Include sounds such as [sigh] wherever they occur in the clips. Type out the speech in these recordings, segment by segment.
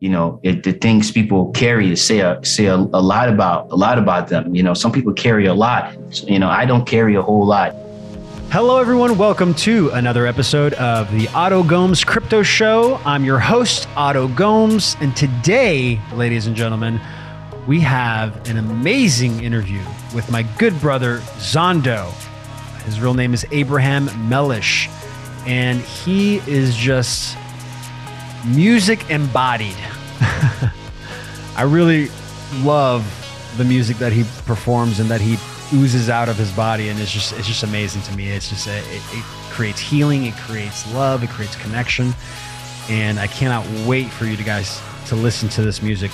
you know it, the things people carry say a, say a, a lot about a lot about them you know some people carry a lot so, you know i don't carry a whole lot Hello, everyone. Welcome to another episode of the Otto Gomes Crypto Show. I'm your host, Otto Gomes. And today, ladies and gentlemen, we have an amazing interview with my good brother, Zondo. His real name is Abraham Mellish. And he is just music embodied. [laughs] I really love the music that he performs and that he oozes out of his body, and it's just it's just amazing to me. It's just a, it, it creates healing, it creates love, it creates connection, and I cannot wait for you to guys to listen to this music.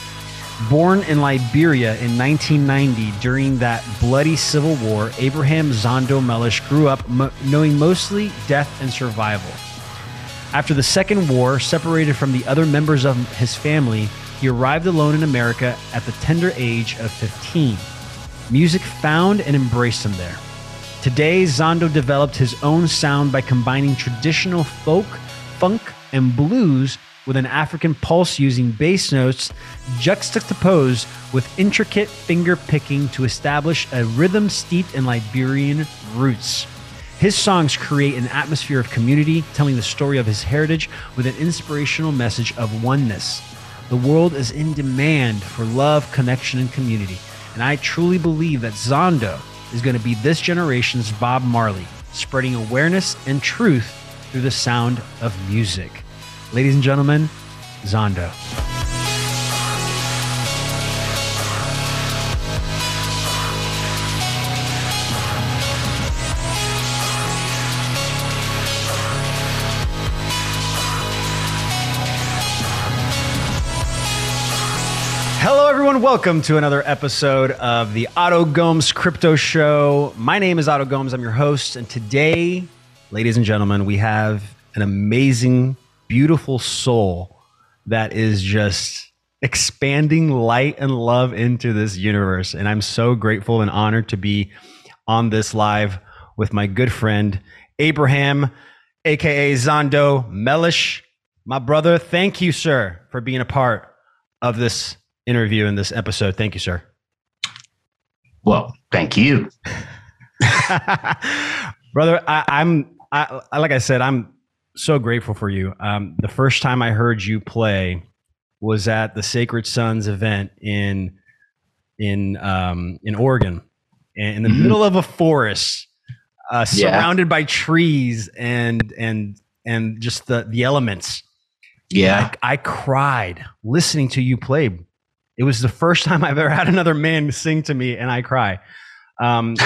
Born in Liberia in 1990 during that bloody civil war, Abraham Zondo Mellish grew up mo- knowing mostly death and survival. After the Second War, separated from the other members of his family, he arrived alone in America at the tender age of 15. Music found and embraced him there. Today, Zondo developed his own sound by combining traditional folk, funk, and blues with an African pulse using bass notes juxtaposed with intricate finger picking to establish a rhythm steeped in Liberian roots. His songs create an atmosphere of community, telling the story of his heritage with an inspirational message of oneness. The world is in demand for love, connection, and community. And I truly believe that Zondo is going to be this generation's Bob Marley, spreading awareness and truth through the sound of music. Ladies and gentlemen, Zondo. Hello, everyone. Welcome to another episode of the Otto Gomes Crypto Show. My name is Otto Gomes. I'm your host. And today, ladies and gentlemen, we have an amazing, beautiful soul that is just expanding light and love into this universe. And I'm so grateful and honored to be on this live with my good friend, Abraham, AKA Zondo Mellish. My brother, thank you, sir, for being a part of this interview in this episode. Thank you, sir. well thank you [laughs] Brother, I, I'm I, like I said, I'm so grateful for you. Um, the first time I heard you play was at the Sacred Sons event in in um, in Oregon, in the Mhm. middle of a forest, uh, Yeah. surrounded by trees and and and just the the elements. yeah I, I cried listening to you play. It was the first time I've ever had another man sing to me, and I cry. Um,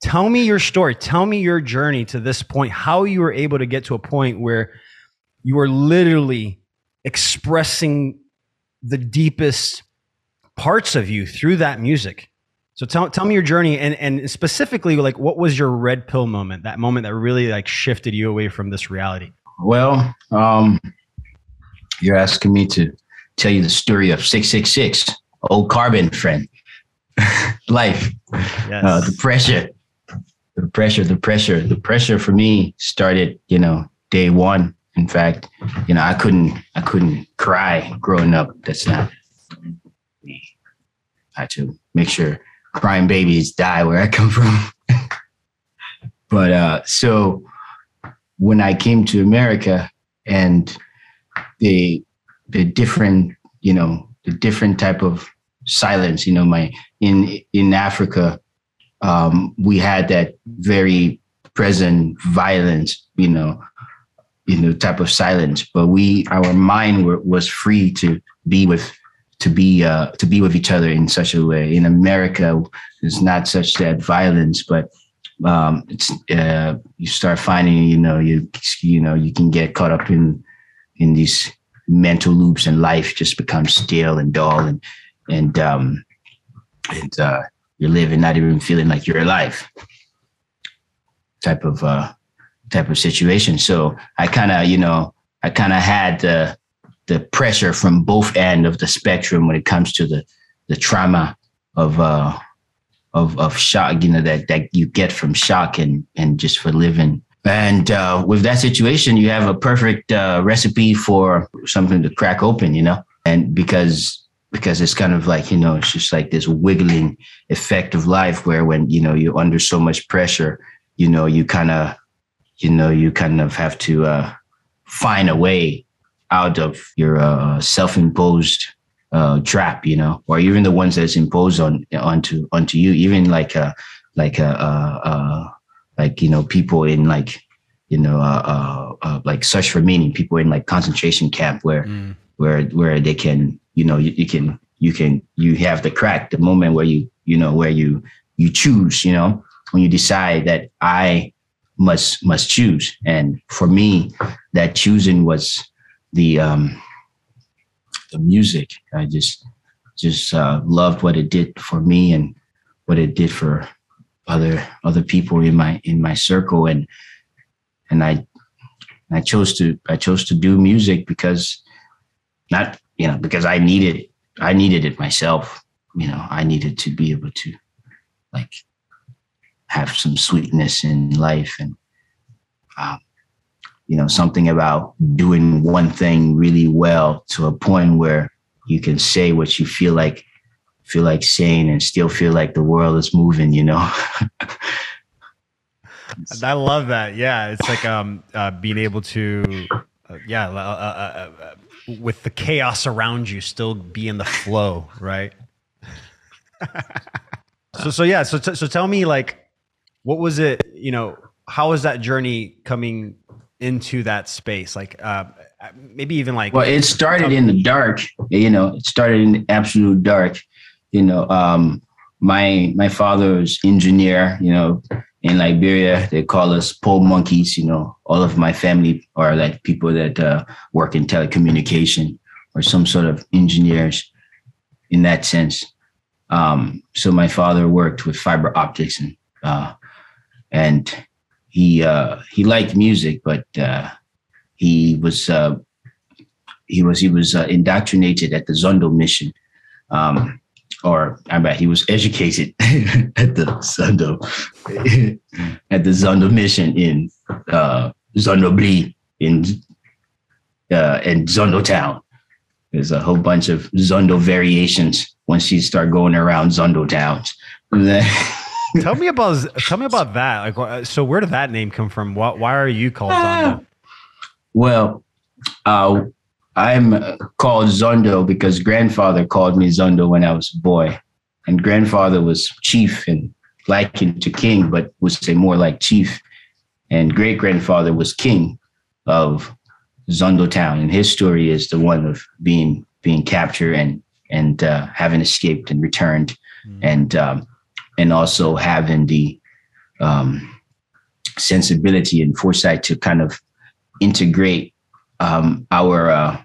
tell me your story. Tell me your journey to this point. How you were able to get to a point where you were literally expressing the deepest parts of you through that music. So tell tell me your journey, and and specifically, like, what was your red pill moment? That moment that really like shifted you away from this reality. well um you're asking me to tell you the story of 666 old carbon friend. [laughs] Life. Yes. uh, the pressure. The pressure the pressure. The pressure for me started you know day one. In fact you know i couldn't i couldn't cry growing up. That's not me. I had to make sure crying babies die where i come from. [laughs] But uh so when i came to america and the the different you know the different type of silence you know my in in africa um, we had that very present violence, you know, you know, type of silence. But we, our mind were, was free to be with, to be, uh, to be with each other in such a way. In America, it's not such that violence, but um, it's uh, you start finding, you know, you you know, you can get caught up in in these mental loops, and life just becomes stale and dull, and and um, and uh, you're living not even feeling like you're alive type of uh type of situation. So i kind of you know i kind of had the the pressure from both end of the spectrum when it comes to the the trauma of uh of of shock you know that that you get from shock and and just for living and uh, with that situation, you have a perfect uh, recipe for something to crack open, you know. And because because it's kind of like you know, it's just like this wiggling effect of life, where when you know you're under so much pressure, you know, you kind of, you know, you kind of have to uh, find a way out of your uh, self-imposed uh, trap, you know, or even the ones that's imposed on onto onto you, even like a like a, a, a like you know people in like you know uh, uh, uh, like search for meaning people in like concentration camp where mm. where where they can you know you, you, can you can you have the crack the moment where you you know where you you choose you know when you decide that i must must choose and for me that choosing was the um the music i just just uh, loved what it did for me and what it did for other other people in my in my circle. And and I I chose to I chose to do music because not you know because I needed I needed it myself. You know I needed to be able to like have some sweetness in life and um, you know something about doing one thing really well to a point where you can say what you feel like feel like saying and still feel like the world is moving, you know? [laughs] I love that. Yeah. It's like um, uh, being able to, uh, yeah, uh, uh, uh, with the chaos around you, still be in the flow, right? [laughs] so, so yeah. So, t- so tell me, like, what was it, you know, how was that journey coming into that space? Like, uh, maybe even like, well, it started in the dark, you know, it started in the absolute dark you know, um, my my father's engineer, you know, in Liberia, they call us pole monkeys. You know, all of my family are like people that uh, work in telecommunication or some sort of engineers in that sense. Um, so my father worked with fiber optics and uh, and he uh, he liked music, but uh, he was uh, he was he was uh, indoctrinated at the Zondo mission. Um, or I bet he was educated [laughs] at the Zondo [laughs] at the Zondo mission in uh, Zondo Blee in uh, in Zondo town. There's a whole bunch of Zondo variations once you start going around Zondo towns. [laughs] tell me about tell me about that. Like, so where did that name come from? Why, why are you called Zondo? Well, uh, I'm called Zondo because grandfather called me Zondo when I was a boy. And grandfather was chief and likened to king, but would say more like chief. And great grandfather was king of Zondo town. And his story is the one of being being captured and and uh, having escaped and returned, mm. and um, and also having the um, sensibility and foresight to kind of integrate um, our uh,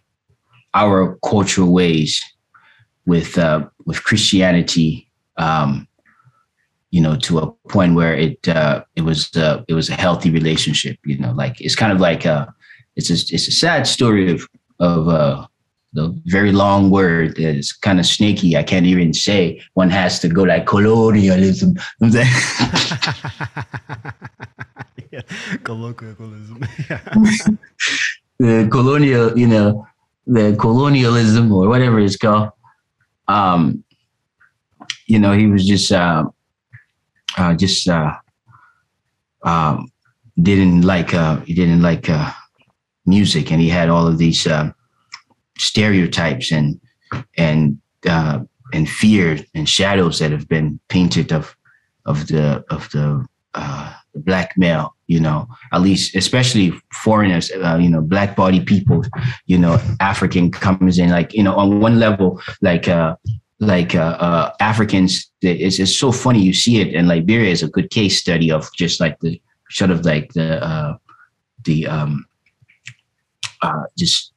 our cultural ways with uh, with Christianity, um, you know, to a point where it uh, it was uh, it was a healthy relationship. You know, like it's kind of like a uh, it's a it's a sad story of of uh, the very long word that is kind of snaky. I can't even say. One has to go like colonialism. [laughs] yeah, colloquialism. [laughs] [laughs] the colonial, you know, the colonialism or whatever it's called. Um, you know, he was just uh, uh, just uh, um, didn't like uh, he didn't like uh, music, and he had all of these uh, stereotypes and and and fear and shadows that have been painted of of the of the uh, black male you know at least especially foreigners uh, you know black body people you know african comes in like you know on one level like uh like uh, uh africans it's, it's so funny you see it. And liberia is a good case study of just like the sort of like the uh the um uh just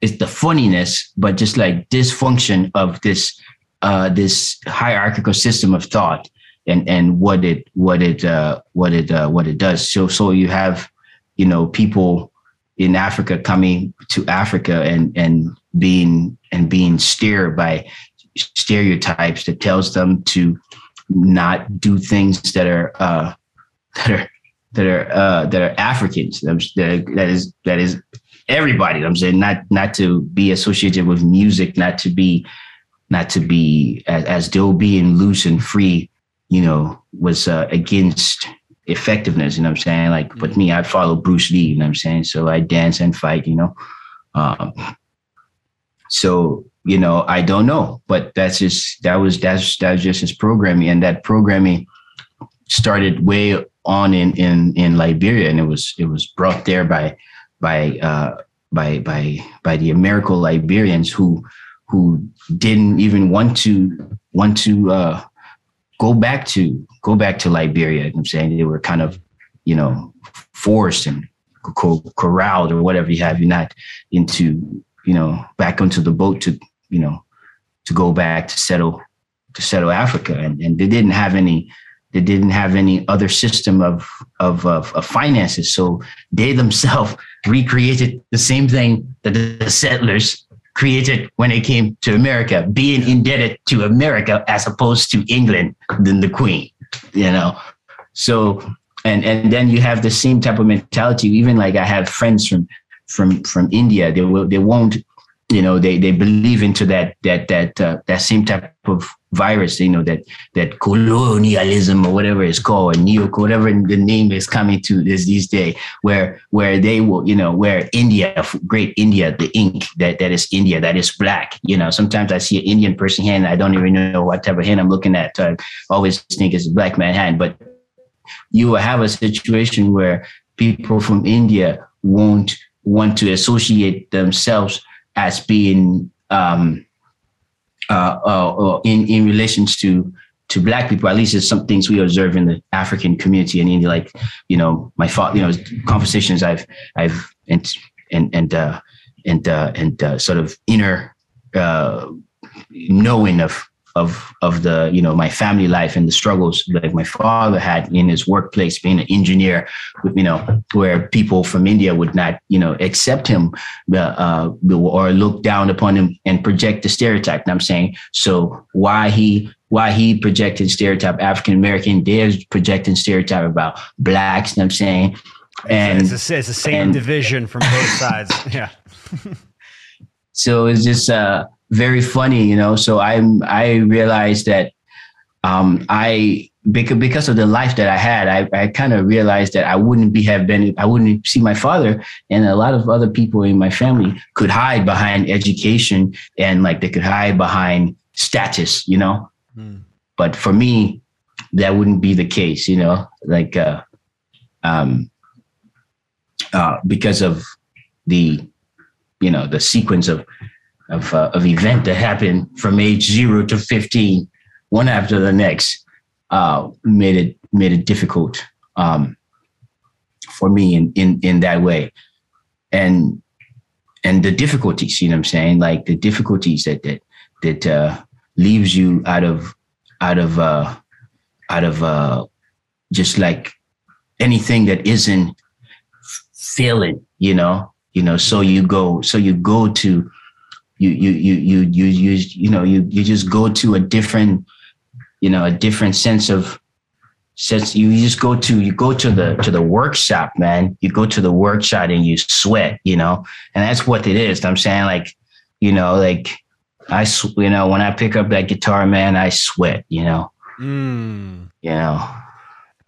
it's the funniness but just like dysfunction of this uh this hierarchical system of thought and and what it what it uh, what it uh, what it does. So so you have you know people in Africa coming to Africa and and being and being steered by stereotypes that tells them to not do things that are uh, that are that are uh, that are Africans. That, is that is everybody. I'm saying not not to be associated with music, not to be not to be as, as though being loose and free, you know, was uh, against effectiveness. You know what I'm saying? Like, but me, I'd follow Bruce Lee. You know what I'm saying? So I dance and fight. You know, um, so you know, I don't know, but that's just that was that's that's just his programming, and that programming started way on in in in Liberia, and it was it was brought there by by uh, by by by the American Liberians who who didn't even want to want to uh, go back to go back to Liberia. You know I'm saying they were kind of you know forced and corralled or whatever you have You're not into you know back onto the boat to you know to go back to settle to settle Africa and, and they didn't have any they didn't have any other system of, of, of, of finances. So they themselves [laughs] recreated the same thing that the settlers created when they came to America, being indebted to America as opposed to England than the Queen, you know. So and and then you have the same type of mentality. Even like I have friends from from from India, they will they won't you know they they believe into that that that uh, that same type of virus you know that that colonialism or whatever it's called or neo whatever the name is coming to this these days where where they will you know where india great india the ink that that is india that is black you know. Sometimes i see an indian person hand i don't even know what type of hand i'm looking at i always think it's a black man hand but you will have a situation where people from india won't want to associate themselves as being um, uh, uh, in in relations to to black people. At least it's some things we observe in the African community and in. Like you know, my father, you know, conversations I've I've and and and uh, and uh, and uh, sort of inner uh, knowing of of of the you know my family life and the struggles like my father had in his workplace being an engineer you know where people from india would not you know accept him uh, or look down upon him and project the stereotype. And i'm saying so why he why he projected stereotype african american they're projecting stereotype about blacks and i'm saying? And it's, a, it's the same and, division from both sides. [laughs] Yeah. [laughs] So it's just uh very funny, you know. So I'm I realized that um, I because because of the life that I had, I, I kind of realized that I wouldn't be have been I wouldn't see my father and a lot of other people in my family could hide behind education and like they could hide behind status, you know. Mm. But for me, that wouldn't be the case, you know. Like uh, um, uh, because of the you know the sequence of of, uh, of event that happened from age zero to 15, one after the next, uh, made it made it difficult um, for me in, in in that way, and and the difficulties, you know, what I'm saying, like the difficulties that that that uh, leaves you out of out of uh, out of uh, just like anything that isn't feeling, you know, you know. So you go, so you go to you you you you you you you know you you just go to a different you know a different sense of sense you just go to you go to the to the workshop man. You go to the workshop and you sweat you know? And that's what it is i'm saying like you know like i you know when i pick up that guitar man i sweat you know? Mm. you know?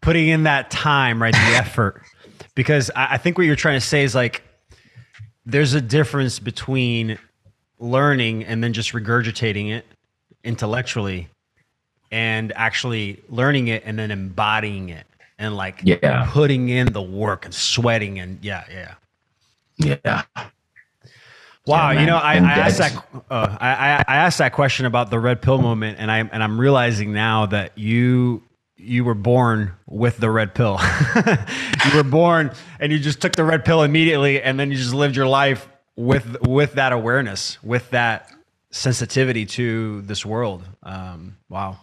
Putting in that time right the effort. [laughs] Because I, I think what you're trying to say is like there's a difference between learning and then just regurgitating it intellectually and actually learning it and then embodying it and like yeah. putting in the work and sweating and yeah yeah. Yeah. Wow yeah, you know I, I asked that uh, I, I asked that question about the red pill moment and i and i'm realizing now that you you were born with the red pill. [laughs] You were born and you just took the red pill immediately and then you just lived your life with with that awareness, with that sensitivity to this world. Um, wow.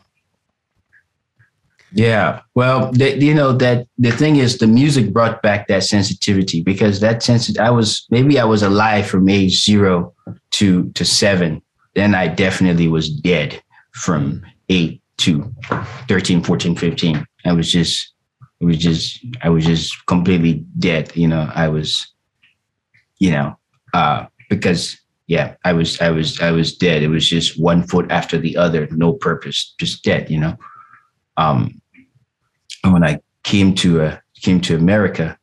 Yeah. Well, the, you know that the thing is, the music brought back that sensitivity because that sense I was maybe I was alive from age zero to to seven. Then I definitely was dead from eight to 13, 14, 15. I was just it was just I was just completely dead. You know, I was, you know, uh, because yeah, I was I was I was dead. It was just one foot after the other, no purpose, just dead. You know, um, and when I came to uh, came to America,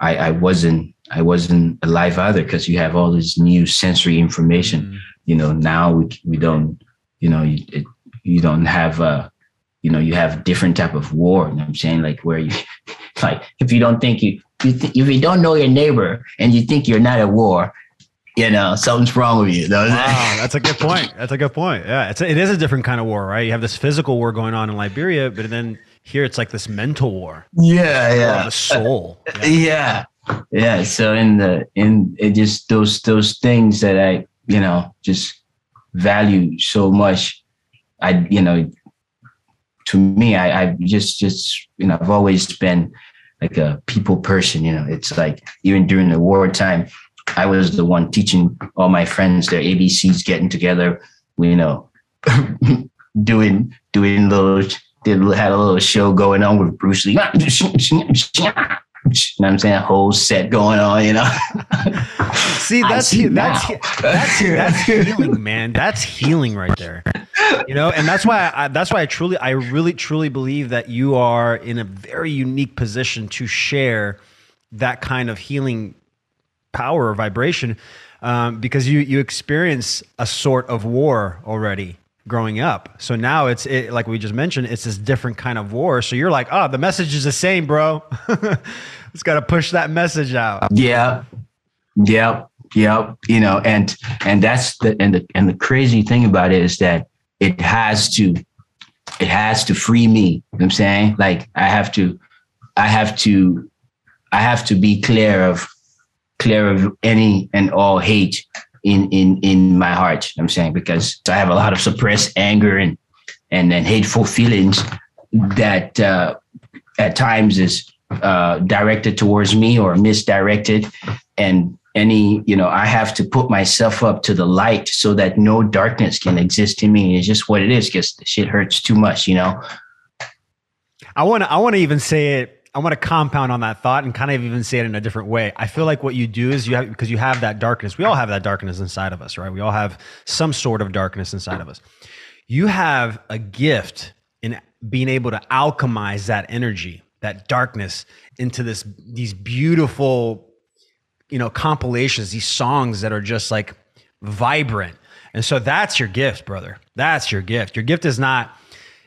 I, I wasn't I wasn't alive either because you have all this new sensory information. Mm. You know, now we we don't you know you, it, you don't have uh you know you have different type of war. You know I'm saying like where you [laughs] like if you don't think you, you th- if you don't know your neighbor and you think you're not at war, you know something's wrong with you. Wow, that's a good point. That's a good point. Yeah, it's a, it is a different kind of war, right? You have this physical war going on in Liberia, but then here it's like this mental war. Yeah, yeah, the soul. Yeah. [laughs] yeah, yeah. So in the in it just those those things that I you know just value so much. I you know to me, I, I just, just, you know, I've always been like a people person, you know, it's like even during the wartime, I was the one teaching all my friends their ABCs, getting together, you know, [laughs] doing, doing little, did, had a little show going on with Bruce Lee. [laughs] You know what I'm saying? A whole set going on, you know. [laughs] See, that's see that's, that's that's [laughs] healing, man. That's healing right there. You know, and that's why I, that's why I truly, I really, truly believe that you are in a very unique position to share that kind of healing power or vibration, um, because you you experience a sort of war already growing up. So now it's it, like we just mentioned, it's this different kind of war. So you're like, oh, the message is the same, bro. it's got to push that message out. Yeah, yeah, yeah. You know, and and that's the and the and the crazy thing about it is that it has to it has to free me. You know I'm saying, like, I have to, I have to, I have to be clear of clear of any and all hate in in in my heart. I'm saying because I have a lot of suppressed anger and and then hateful feelings that uh, at times is uh, directed towards me or misdirected, and any you know I have to put myself up to the light so that no darkness can exist in me. It's just what it is because shit hurts too much, you know. I want to I want to even say it I want to compound on that thought and kind of even say it in a different way. I feel like what you do is you have because you have that darkness. We all have that darkness inside of us, right? We all have some sort of darkness inside of us. You have a gift in being able to alchemize that energy, that darkness into this these beautiful you know compilations, these songs that are just like vibrant. And so that's your gift, brother. That's your gift. Your gift is not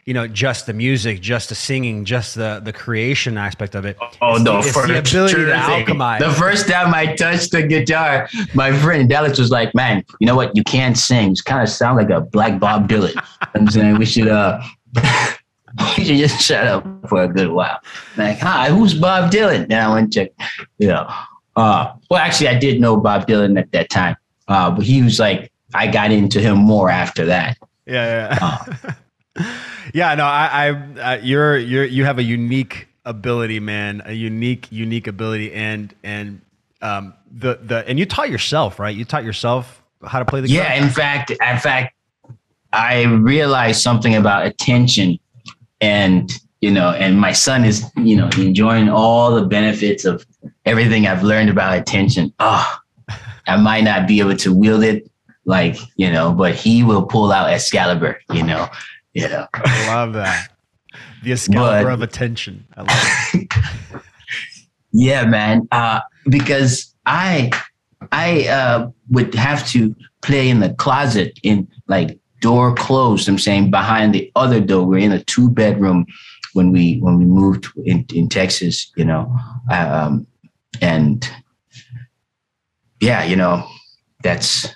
you know, just the music, just the singing, just the the creation aspect of it. Oh it's no, the, for the ability to alchemize. The first time I touched the guitar, my friend Dallas was like, "Man, you know what? You can't sing. You kind of sound like a black Bob Dylan." [laughs] I'm saying we should uh. [laughs] we should just shut up for a good while. Like, hi, who's Bob Dylan? Then I went and checked, you know. Uh, well, actually, I did know Bob Dylan at that time, uh, but he was like, I got into him more after that. Yeah, yeah. Uh, [laughs] [laughs] yeah, no, I, I, you're, you're, you have a unique ability, man, a unique, unique ability, and and um, the the and you taught yourself, right? You taught yourself how to play the. Game. Yeah, in fact, in fact, I realized something about attention, and you know, and my son is, you know, enjoying all the benefits of everything I've learned about attention. Oh, I might not be able to wield it like, you know, but he will pull out Excalibur, you know, yeah. I love that. The but, of attention. I love it. [laughs] yeah, man. Uh, because I I uh, would have to play in the closet in like door closed. I'm saying behind the other door. We're in a two bedroom when we when we moved in, in Texas, you know. Um, and yeah, you know, that's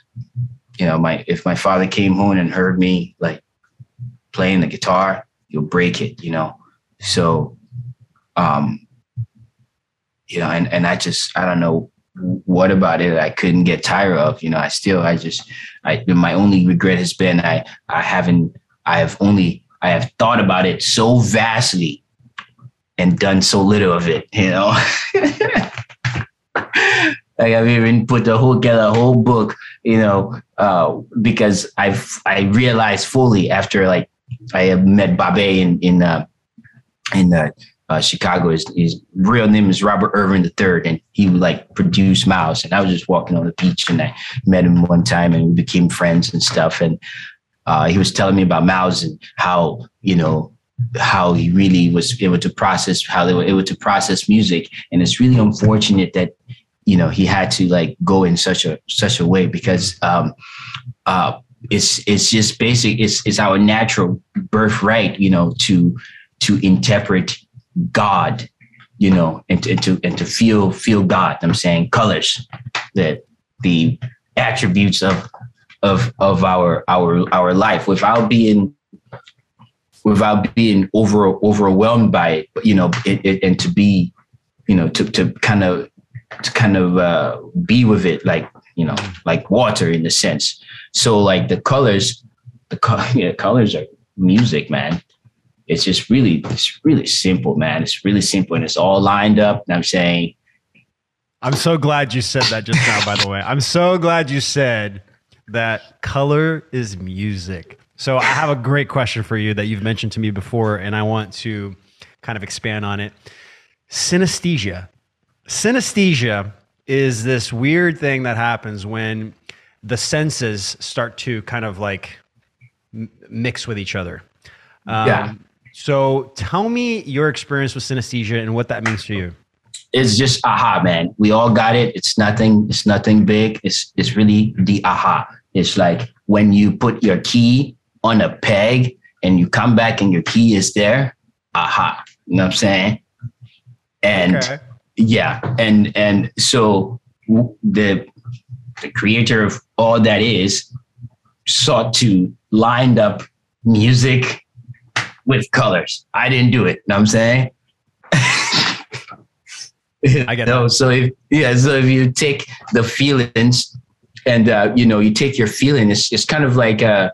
you know, my if my father came home and heard me like playing the guitar, you'll break it, you know. So, um, you know, and and I just I don't know what about it I couldn't get tired of. You know, I still I just I my only regret has been I I haven't I have only I have thought about it so vastly and done so little of it. You know. [laughs] like I've even put the whole get a whole book, you know, uh, because I've I realized fully after like I met Babe in in uh, in uh, uh, Chicago. His, his real name is Robert Irving III, and he would like produce Miles. And I was just walking on the beach, and I met him one time, and we became friends and stuff. And uh, he was telling me about Miles and how you know how he really was able to process how they were able to process music. And it's really unfortunate that you know he had to like go in such a such a way because um, uh, it's it's just basic. It's it's our natural birthright, you know, to to interpret God, you know, and to and to, and to feel feel God. I'm saying colors, that the attributes of of of our our our life without being without being over overwhelmed by it, you know, it, it, and to be, you know, to to kind of to kind of uh, be with it, like you know, like water in a sense. So like the colors, the co- [laughs] colors are music, man. It's just really, it's really simple, man. It's really simple and it's all lined up. And I'm saying, I'm so glad you said that just now, by the way. I'm so glad you said that color is music. So I have a great question for you that you've mentioned to me before, and I want to kind of expand on it. Synesthesia. Synesthesia is this weird thing that happens when the senses start to kind of like m- mix with each other. Um, Yeah. So tell me your experience with synesthesia and what that means to you. it's just aha, man. We all got it. It's nothing. It's nothing big. It's it's really the aha. It's like when you put your key on a peg and you come back and your key is there. Aha. You know what I'm saying? And Okay. yeah, and and so the the creator of all that is sought to line up music with colors. I didn't do it. Know what I'm saying? [laughs] I get no, that. so if yeah, so if you take the feelings and uh, you know, you take your feeling, it's it's kind of like a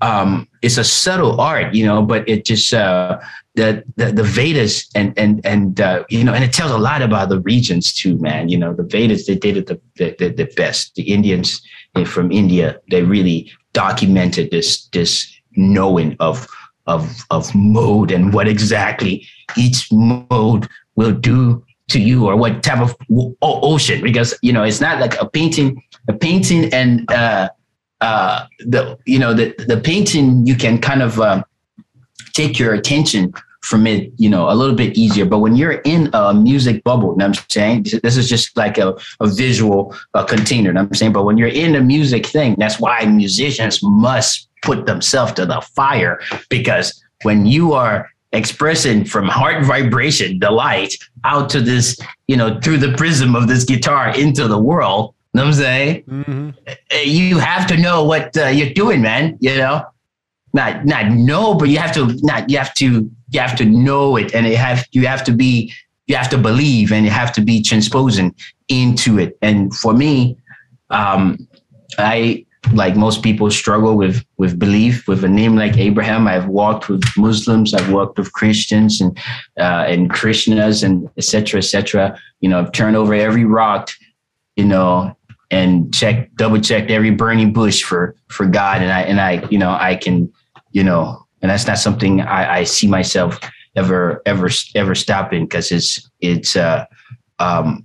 um it's a subtle art, you know, but it just uh the the, the Vedas and and and uh, you know, and it tells a lot about the regions too, man. You know, the Vedas they did it the the, the, best. The Indians from India, they really documented this this knowing of of of mode and what exactly each mode will do to you or what type of ocean. Because you know it's not like a painting a painting and uh uh the you know the the painting you can kind of um take your attention from it you know a little bit easier. But when you're in a music bubble you know what i'm saying? This is just like a, a visual uh, container you know what i'm saying? But when you're in a music thing that's why musicians must put themselves to the fire. Because when you are expressing from heart vibration the light out to this you know through the prism of this guitar into the world you know what i'm saying? Mm-hmm. uh, you have to know what uh, you're doing, man. You know, not not know, but you have to not you have to you have to know it, and it have you have to be you have to believe, and you have to be transposing into it. And for me, um, I like most people struggle with with belief. With a name like Abraham, I've walked with Muslims, I've walked with Christians and uh, and Krishnas and etc. etc. You know, I've turned over every rock. You know, and check double checked every burning bush for for God and I and I you know I can you know and that's not something I, I see myself ever ever ever stopping because it's it's uh um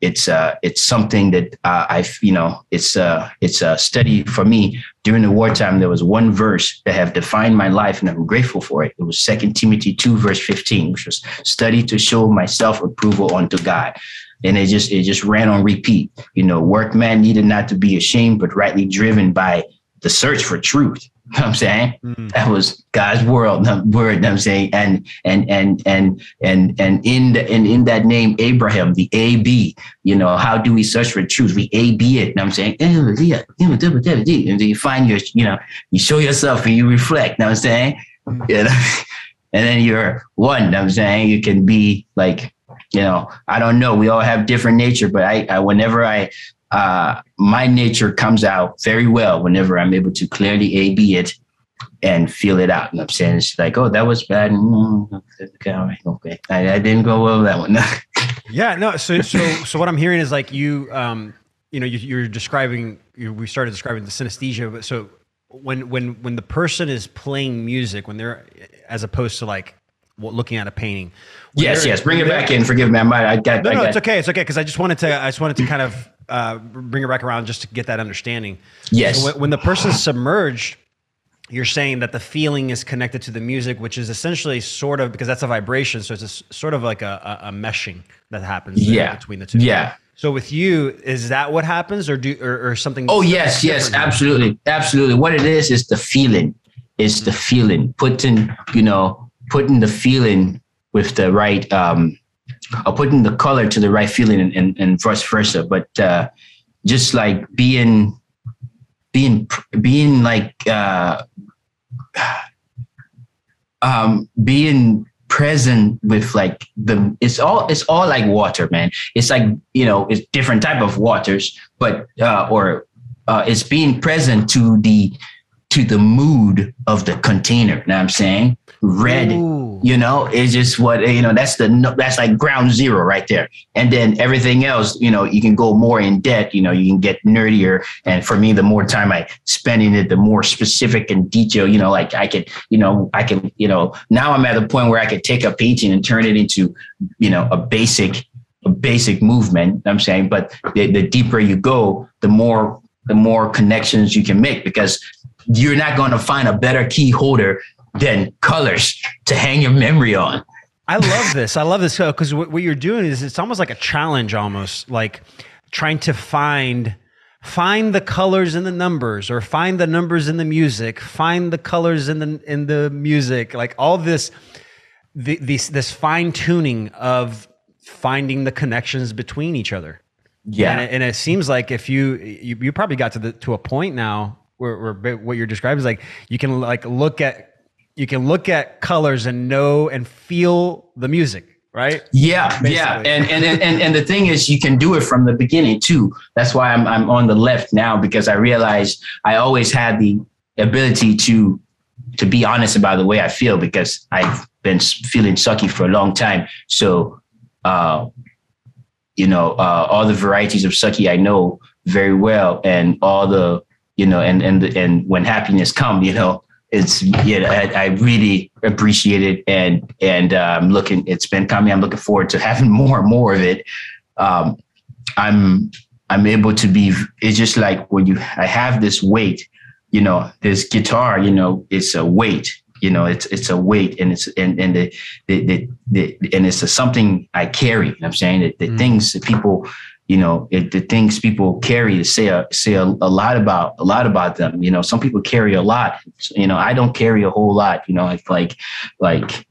it's uh it's something that uh, I you know it's uh it's a study for me. During the wartime there was one verse that have defined my life and I'm grateful for it. It was second Timothy 2 verse 15 which was study to show myself approval unto God. And it just it just ran on repeat. You know, workman needed not to be ashamed, but rightly driven by the search for truth. [laughs] You know what I'm saying Mm. that was God's world [laughs] word. you know what I'm saying and and and and and and in the and in that name Abraham, the A B. You know, how do we search for truth? We A B it. You know what I'm saying and then you find your you know you show yourself and you reflect. You know what I'm saying you know? [laughs] and then you're one. You know what I'm saying you can be like you know, I don't know. We all have different nature, but I, I whenever I, uh, my nature comes out very well whenever I'm able to clearly A B it and feel it out. You know what I'm saying? It's like, oh, that was bad. Mm, Okay, okay. I, I didn't go well with that one. [laughs] Yeah, no. So, so, so what I'm hearing is like you, um, you know, you, you're describing. You, we started describing the synesthesia, but so when when when the person is playing music, when they're as opposed to like looking at a painting. Yes, yes. Bring it back in. Forgive me. I might. I got. No, I no, got, it's okay. It's okay because I just wanted to. I just wanted to kind of uh, bring it back around just to get that understanding. Yes. So when, when the person's submerged, you're saying that the feeling is connected to the music, which is essentially sort of because that's a vibration. So it's a sort of like a, a, a meshing that happens Yeah. between the two. Yeah. So with you, is that what happens, or do or, or something? Oh yes, yes, absolutely, absolutely. What it is is the feeling. It's the feeling. Putting, you know, putting the feeling with the right, um, or putting the color to the right feeling, and, and, and vice versa. But uh, just like being, being, being like, uh, um, being present with like the it's all it's all like water man. It's like you know it's different type of waters but uh or uh it's being present to the to the mood of the container. You know what i'm saying red Ooh. you know it's just what you know that's the that's like ground zero right there. And then everything else you know you can go more in depth you know you can get nerdier. And for me the more time i spend in it the more specific and detail you know like i could you know i can you know now i'm at a point where i could take a painting and turn it into you know a basic a basic movement i'm saying? But the, the deeper you go the more the more connections you can make because you're not going to find a better key holder than colors to hang your memory on. I love this. I love this because what, what you're doing is it's almost like a challenge, almost like trying to find find the colors in the numbers or find the numbers in the music, find the colors in the in the music, like all this the, this this fine tuning of finding the connections between each other. Yeah. And it, and it seems like if you, you you probably got to the to a point now where, where what you're describing is like you can like look at you can look at colors and know and feel the music, right? Yeah, Basically. yeah, and, and and and the thing is, you can do it from the beginning too. That's why I'm I'm on the left now because I realized I always had the ability to to be honest about the way I feel because I've been feeling sucky for a long time. So, uh, you know, uh, all the varieties of sucky I know very well, and all the you know, and and and when happiness come, you know, it's yeah, I, I really appreciate it, and and I'm looking. It's been coming. I'm looking forward to having [laughs] more and more of it. Um, I'm I'm able to be. It's just like when you I have this weight, you know, this guitar, you know, it's a weight. You know, it's it's a weight, and it's and and the the, the, the and it's a, something I carry. You know what I'm saying that the Mm. things that people you know it, the things people carry say a, say a, a lot about a lot about them you know some people carry a lot you know i don't carry a whole lot you know it's like like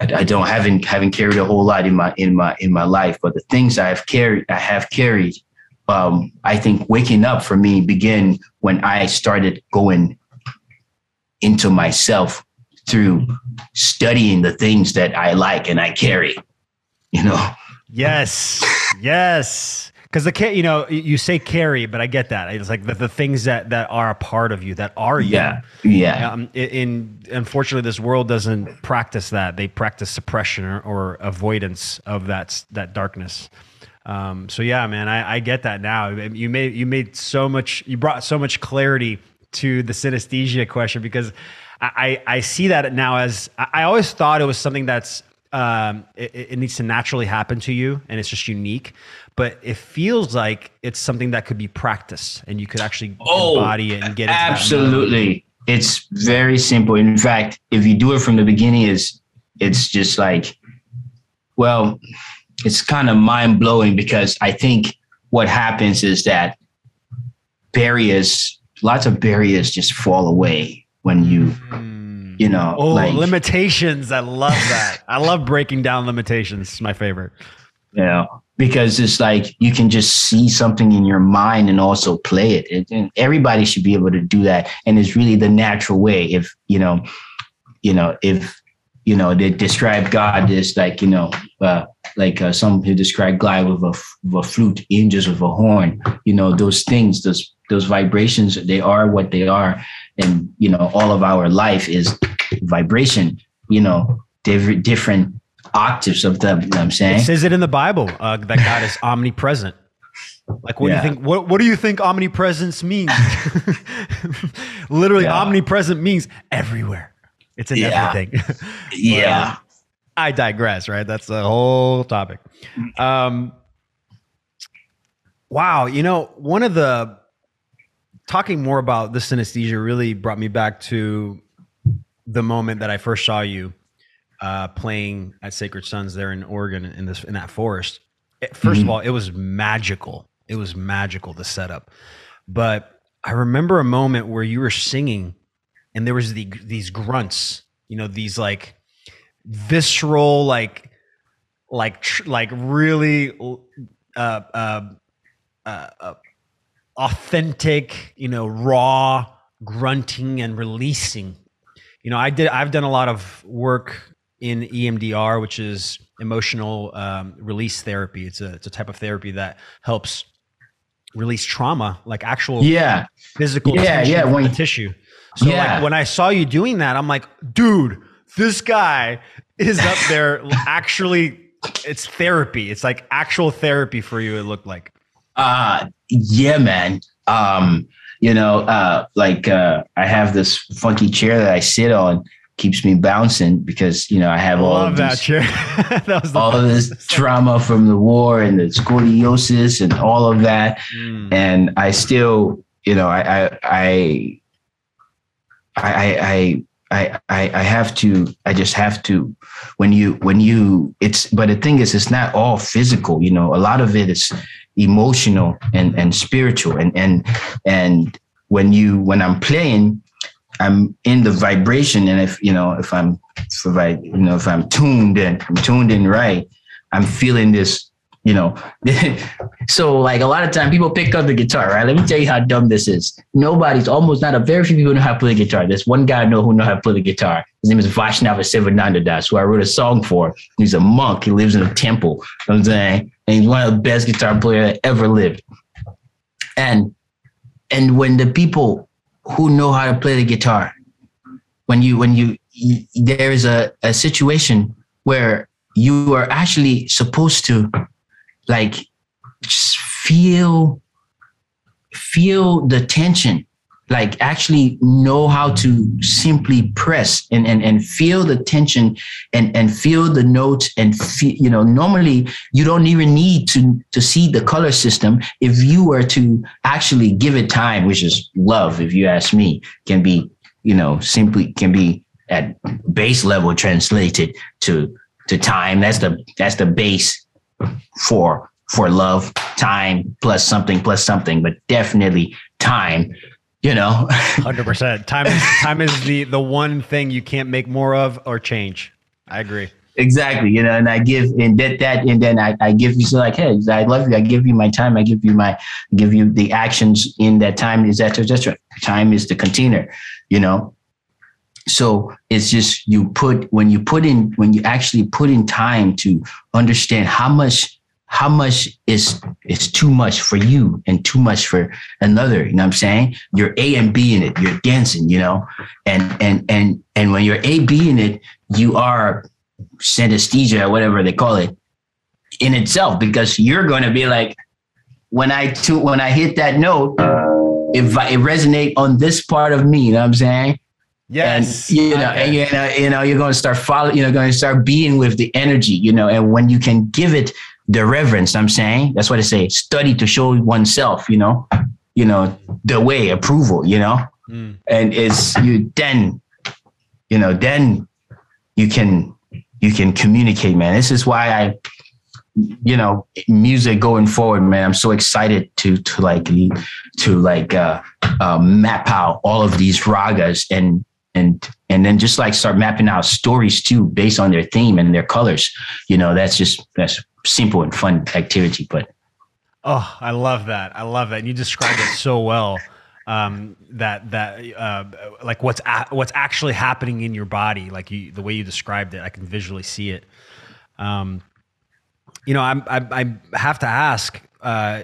I, I don't haven't haven't carried a whole lot in my in my in my life but the things i have carried i have carried um i think waking up for me began when i started going into myself through studying the things that i like and i carry you know Yes, yes. Because the ca- you know you- you say carry, but I get that. It's like the, the things that that are a part of you, that are you. yeah yeah Um, in, in unfortunately, this world doesn't practice that. They practice suppression or, or avoidance of that that darkness. Um, so yeah, man, I, I get that now. You made you made so much. You brought so much clarity to the synesthesia question because I, I, I see that now as I, I always thought it was something that's um, it, it needs to naturally happen to you and it's just unique. But it feels like it's something that could be practiced and you could actually Oh, embody it and get it absolutely it's very simple in fact if you do it from the beginning is it's just like well it's kind of mind-blowing because i think what happens is that barriers lots of barriers just fall away when you Mm. You know Oh, like limitations. I love that. I love breaking down limitations. It's my favorite. you know because it's like you can just see something in your mind and also play it. it and everybody should be able to do that and it's really the natural way if you know you know if you know they describe god as like you know uh, like uh, some who describe god with a, with a flute angels with a horn you know those things those those vibrations they are what they are and you know all of our life is vibration you know different different octaves of them you know what i'm saying It says it in the Bible uh, that God is omnipresent. Like, what Yeah. do you think? What What do you think omnipresence means? [laughs] Literally, Yeah. omnipresent means everywhere. It's in Yeah. everything. [laughs] yeah I digress. Right, that's the whole topic. Um, wow, you know, one of the talking more about the synesthesia really brought me back to the moment that I first saw you uh, playing at Sacred Sons there in Oregon in this in that forest. It, 1st mm-hmm. of all, it was magical. It was magical the setup, but I remember a moment where you were singing, and there was the, these grunts. You know, these like visceral, like like like really uh, uh, uh, uh, authentic, you know, raw grunting and releasing. You know, I did. I've done a lot of work in EMDR, which is emotional um, release therapy. It's a it's a type of therapy that helps release trauma, like actual yeah physical yeah yeah when, the tissue. So yeah. like when I saw you doing that, I'm like, dude, this guy is up [laughs] there actually. It's therapy. It's like actual therapy for you. It looked like. Uh yeah, man. Um, you know, uh, like uh, I have this funky chair that I sit on keeps me bouncing because you know I have I all of that chair. [laughs] that all of this trauma from the war and the scoliosis and all of that, mm. and I still, you know, I I I I I I I have to. I just have to. When you when you it's but the thing is, it's not all physical. You know, a lot of it is emotional and and spiritual. And and and when you when I'm playing I'm in the vibration, and if you know, if I'm, if I, you know, if I'm tuned in, I'm tuned in right, I'm feeling this, you know. [laughs] so like a lot of time, people pick up the guitar, right? Let me tell you how dumb this is. Nobody's almost not a very few people know how to play the guitar. There's one guy I know who know how to play the guitar. His name is Vaishnava Sivananda Das, who I wrote a song for. He's a monk. He lives in a temple. You know I'm saying, and he's one of the best guitar players that ever lived. And and when the people who know how to play the guitar. When you when you, you there is a, a situation where you are actually supposed to like just feel feel the tension like actually know how to simply press and, and, and feel the tension and, and feel the notes and feel, you know, normally you don't even need to, to see the color system. If you were to actually give it time, which is love, if you ask me, can be, you know, simply can be at base level translated to, to time. That's the, that's the base for, for love, time plus something plus something, but definitely time you know? [laughs] 100% time is time is the the one thing you can't make more of or change. I agree. Exactly you know and i give and that that and then i, I give you so like hey i love you i give you my time i give you my give you the actions in that time is that just time is the container you know so it's just you put when you put in when you actually put in time to understand how much how much is is too much for you and too much for another you know what i'm saying? You're a and b in it you're dancing you know? And and and and when you're a b in it you are synesthesia or whatever they call it in itself because you're going to be like when i to, when i hit that note if it resonate on this part of me you know what i'm saying Yes. And, you know, okay. and, you know, you know, you're going to start following, you know, going to start being with the energy, you know, and when you can give it the reverence. I'm saying that's what I say. Study to show oneself. You know, you know the way approval. You know, mm. and it's you then, you know, then you can you can communicate, man. This is why I, you know, music going forward, man. I'm so excited to to like to like uh, uh, map out all of these ragas and and and then just like start mapping out stories too based on their theme and their colors you know that's just that's simple and fun activity. But oh, I love that. I love that. And you described it so well. Um, that that uh, like what's a- what's actually happening in your body, like you, the way you described it, I can visually see it. Um, you know, I'm, I, I have to ask uh,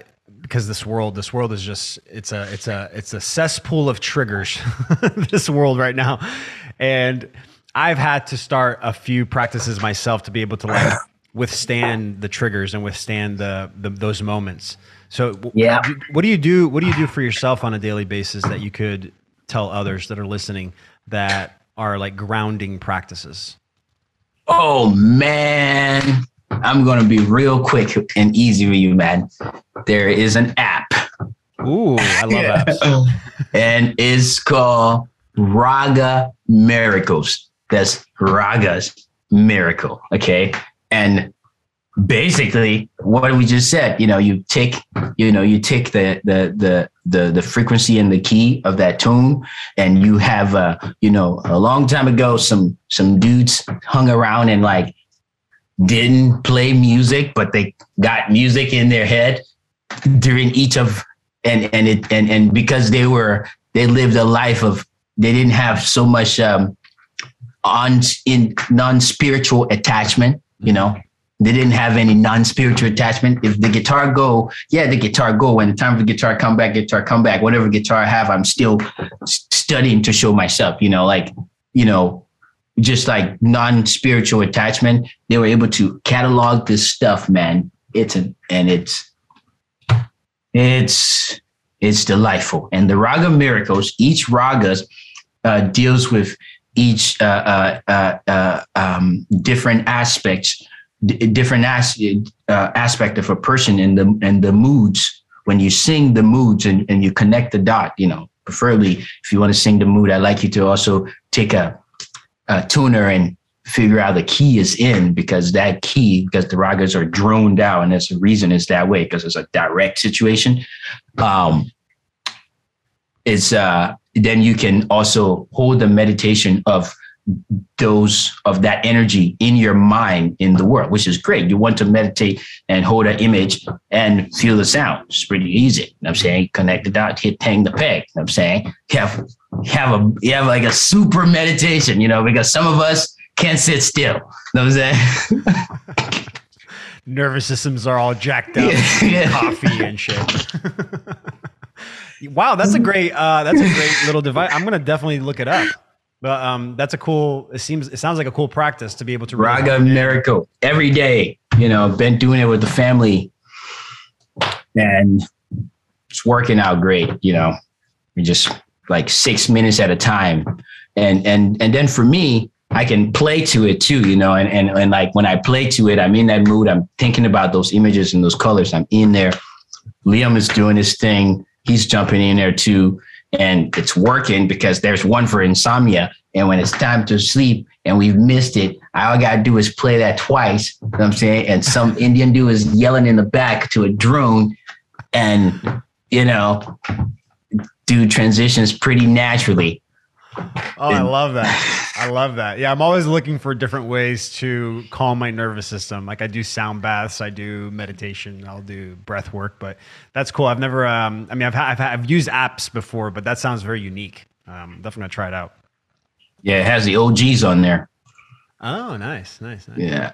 because this world, this world is just it's a it's a it's a cesspool of triggers. [laughs] this world right now, and I've had to start a few practices myself to be able to like withstand the triggers and withstand the, the those moments. So yeah, what do you do? What do you do for yourself on a daily basis that you could tell others that are listening that are like grounding practices? Oh man, I'm gonna be real quick and easy with you, man. There is an app. Ooh, I love [laughs] apps. and it's called Raga Miracles. That's Raga's miracle. Okay. And basically what we just said, you know, you take, you know, you take the the the the the frequency and the key of that tune, and you have uh, you know, a long time ago some some dudes hung around and like didn't play music, but they got music in their head during each of and and it and and because they were they lived a life of they didn't have so much um on in non-spiritual attachment you know? They didn't have any non-spiritual attachment. If the guitar go yeah the guitar go. When the time for the guitar come back guitar come back. Whatever guitar i have i'm still studying to show myself you know? Like you know just like non-spiritual attachment they were able to catalog this stuff man. It's a and it's it's it's delightful. And the raga miracles each raga uh, deals with each uh, uh, uh, uh um, different aspects d- different as- uh, aspect of a person and the and the moods. When you sing the moods and, and you connect the dot you know preferably if you want to sing the mood i'd like you to also take a, a tuner and figure out the key is in because that key because the ragas are droned out and that's the reason it's that way because it's a direct situation. Um it's uh then you can also hold the meditation of those of that energy in your mind in the world, which is great. You want to meditate and hold an image and feel the sound. It's pretty easy. You know I'm saying connect the dot, hit hang the peg. You know I'm saying you have have a you have like a super meditation, you know, because some of us can't sit still. You know what I'm saying? [laughs] Nervous systems are all jacked up, [laughs] yeah. coffee and shit. [laughs] wow, that's a great uh, that's a great little device. I'm gonna definitely look it up. But um, that's a cool. It seems. It sounds like a cool practice to be able to. Raga miracle every day. You know, been doing it with the family, and it's working out great. You know, we just like six minutes at a time, and and and then for me, I can play to it too. You know, and and and like when I play to it, I'm in that mood. I'm thinking about those images and those colors. I'm in there. Liam is doing his thing. He's jumping in there too and it's working because there's one for insomnia. And when it's time to sleep and we've missed it, all I gotta do is play that twice. You know I'm saying? And some [laughs] Indian dude is yelling in the back to a drone, and you know, do transitions pretty naturally. [laughs] Oh, I love that. I love that. Yeah, I'm always looking for different ways to calm my nervous system. Like I do sound baths, I do meditation, I'll do breath work, but that's cool. I've never, um, I mean, I've, I've, I've used apps before, but that sounds very unique. Um, definitely gonna try it out. Yeah, it has the OGs on there. Oh, nice, nice, nice. Yeah.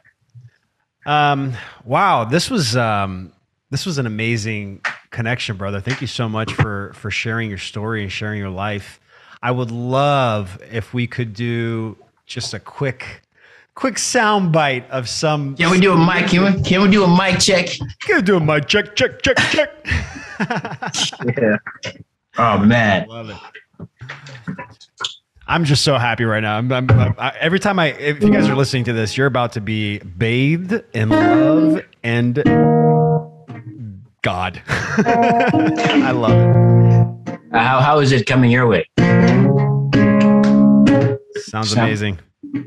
Um, wow, this was um, this was an amazing connection, brother. Thank you so much for for sharing your story and sharing your life. I would love if we could do just a quick quick sound bite of some. Can we do a mic? Can we, can we do a mic check? Can we do a mic check? Check, check, check. yeah. Oh man. Love it. I'm just so happy right now. I'm, I'm, I'm, I, every time I, if you guys are listening to this, you're about to be bathed in love and God. [laughs] I love it. How, how is it coming your way? Sounds Sound. amazing.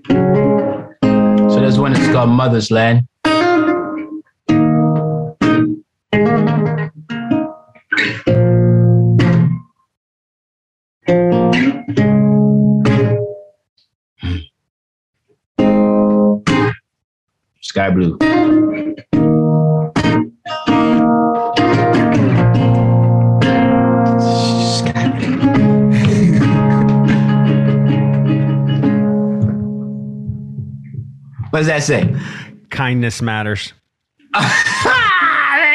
So there's one that's called Mother's Land. Sky blue. What does that say? Kindness matters. [laughs]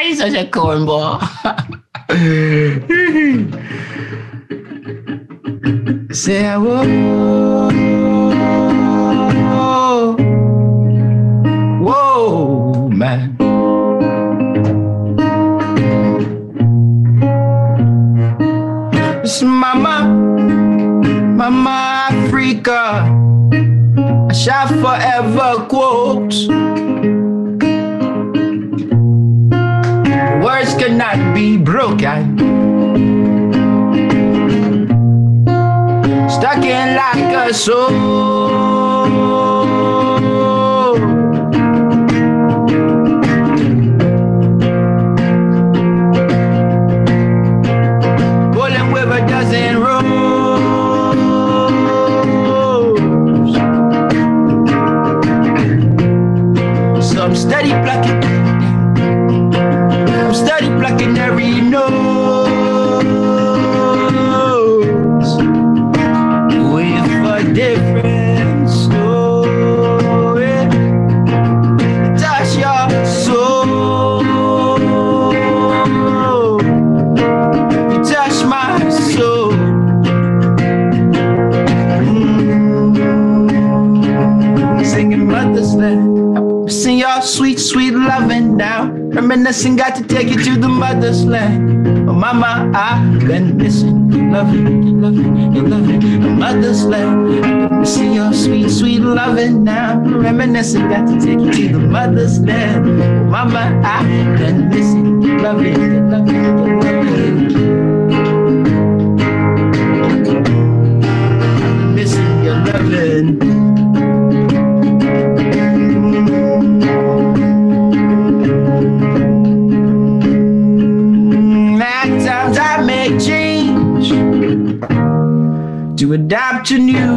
He's such a cornball. [laughs] say whoa, whoa, man. It's mama, mama Africa. I shall forever cannot be broken. Eh? Stuck in like a soul. Reminiscing, got to take you to the mother's land. Oh, mama, I've been missing you, loving, you loving, you loving the mother's land. I've been missing your sweet, sweet loving now. Reminiscing, got to take you to the mother's land. Oh, mama, I've been missing you, loving, you loving, you loving. To adapt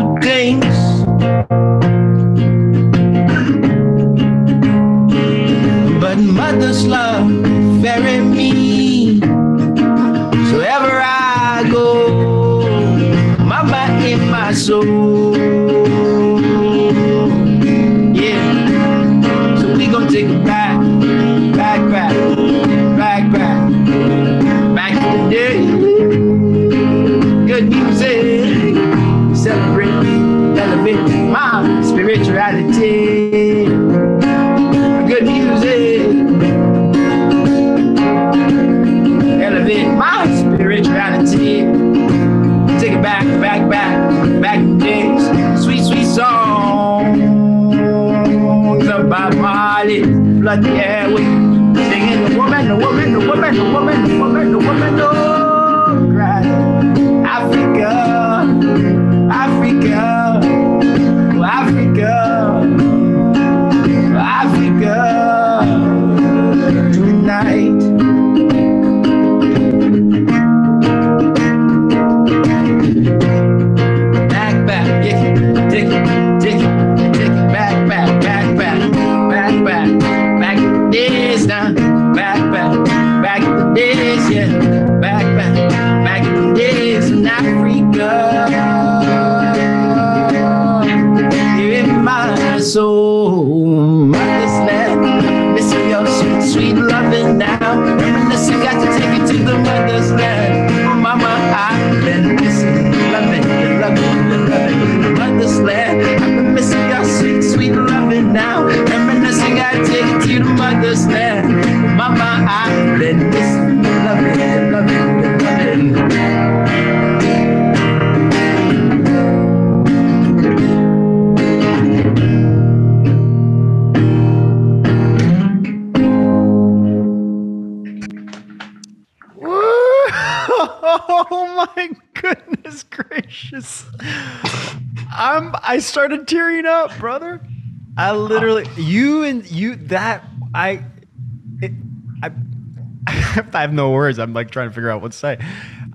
started tearing up, brother. I literally you and you that I it, I [laughs] I have no words. I'm like trying to figure out what to say.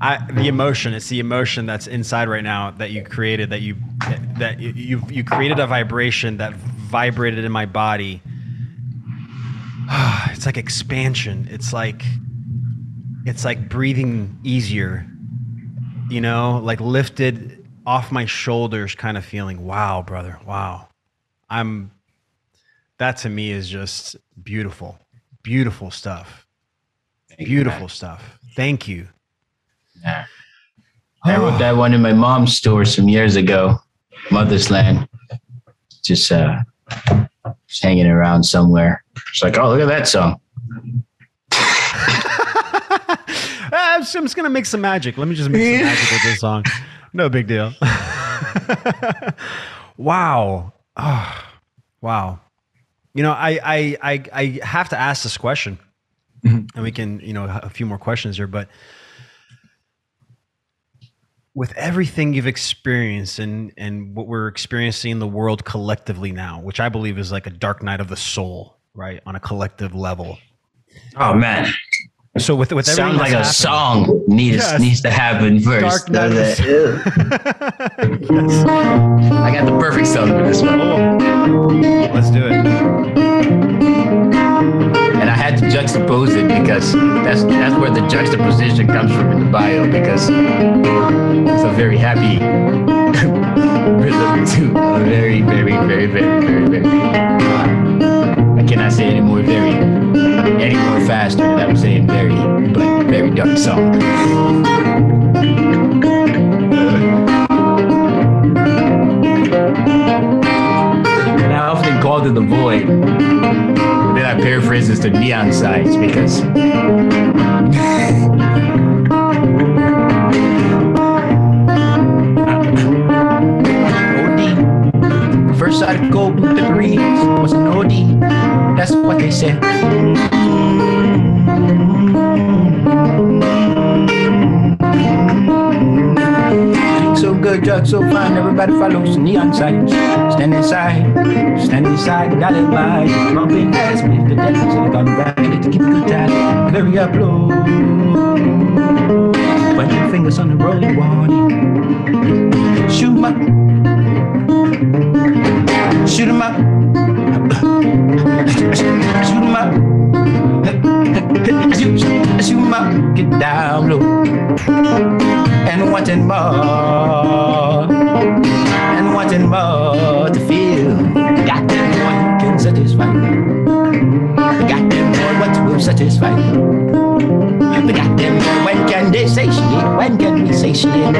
I, the emotion, it's the emotion that's inside right now that you created, that you that you you, you created a vibration that vibrated in my body. [sighs] It's like expansion. It's like it's like breathing easier you know like lifted off my shoulders kind of feeling wow brother wow i'm that to me is just beautiful beautiful stuff Thank beautiful man. stuff thank you Yeah. I wrote that one in my mom's store some years ago, Mother's Land. Just uh just hanging around somewhere. It's like, oh, look at that song. I'm [laughs] just, I'm just gonna make some magic. Let me just make some magic with this song. [laughs] No big deal. [laughs] wow. Oh, wow. You know, I I I, I have to ask this question, Mhm. and we can you know a few more questions here, but with everything you've experienced and and what we're experiencing in the world collectively now, which I believe is like a dark night of the soul, right, on a collective level. Oh man, So with with everything sounds like a that's song needs Yes. needs to happen first. Dark Night of the Does it? happened- yes. I got the perfect song for this one. Oh, let's do it. and I had to juxtapose it because that's that's where the juxtaposition comes from in the bio because it's a very happy [laughs] rhythm to a very very very very very very. I cannot say any more very any more faster than I'm saying very but very dark song. And I often called it the void. But then I paraphrase this to neon signs because OD. First article in the Marines was an OD. That's what they said. So good, drug so fine, everybody follows neon signs. Stand inside, stand inside, got it by pumping ass with the devil silicon valley to keep good time. Very up low. Point your fingers on the road warning. Shoot 'em up. Shoot 'em up. Shoot 'em up. Get down low and wanting more, and wanting more to feel. Got can satisfy. Got what will satisfy. They got them when can they satiate? When can we satiate?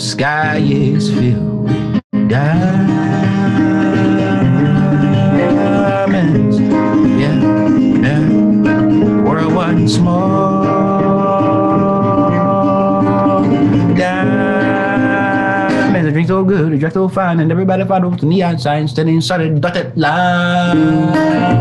Sky is filled with diamonds. Yeah, yeah. World once more. Diamonds. The drink so good, the drink so fine, and everybody follows the neon sign standing inside the dotted line.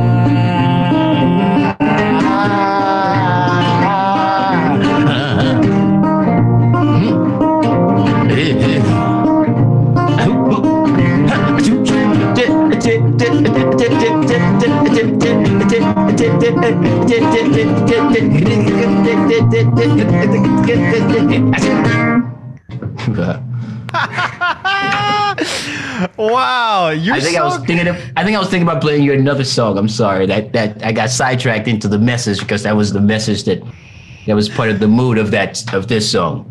Wow, you're I think so I was thinking of, I think I was thinking about playing you another song. I'm sorry that that I got sidetracked into the message because that was the message that that was part of the mood of that of this song.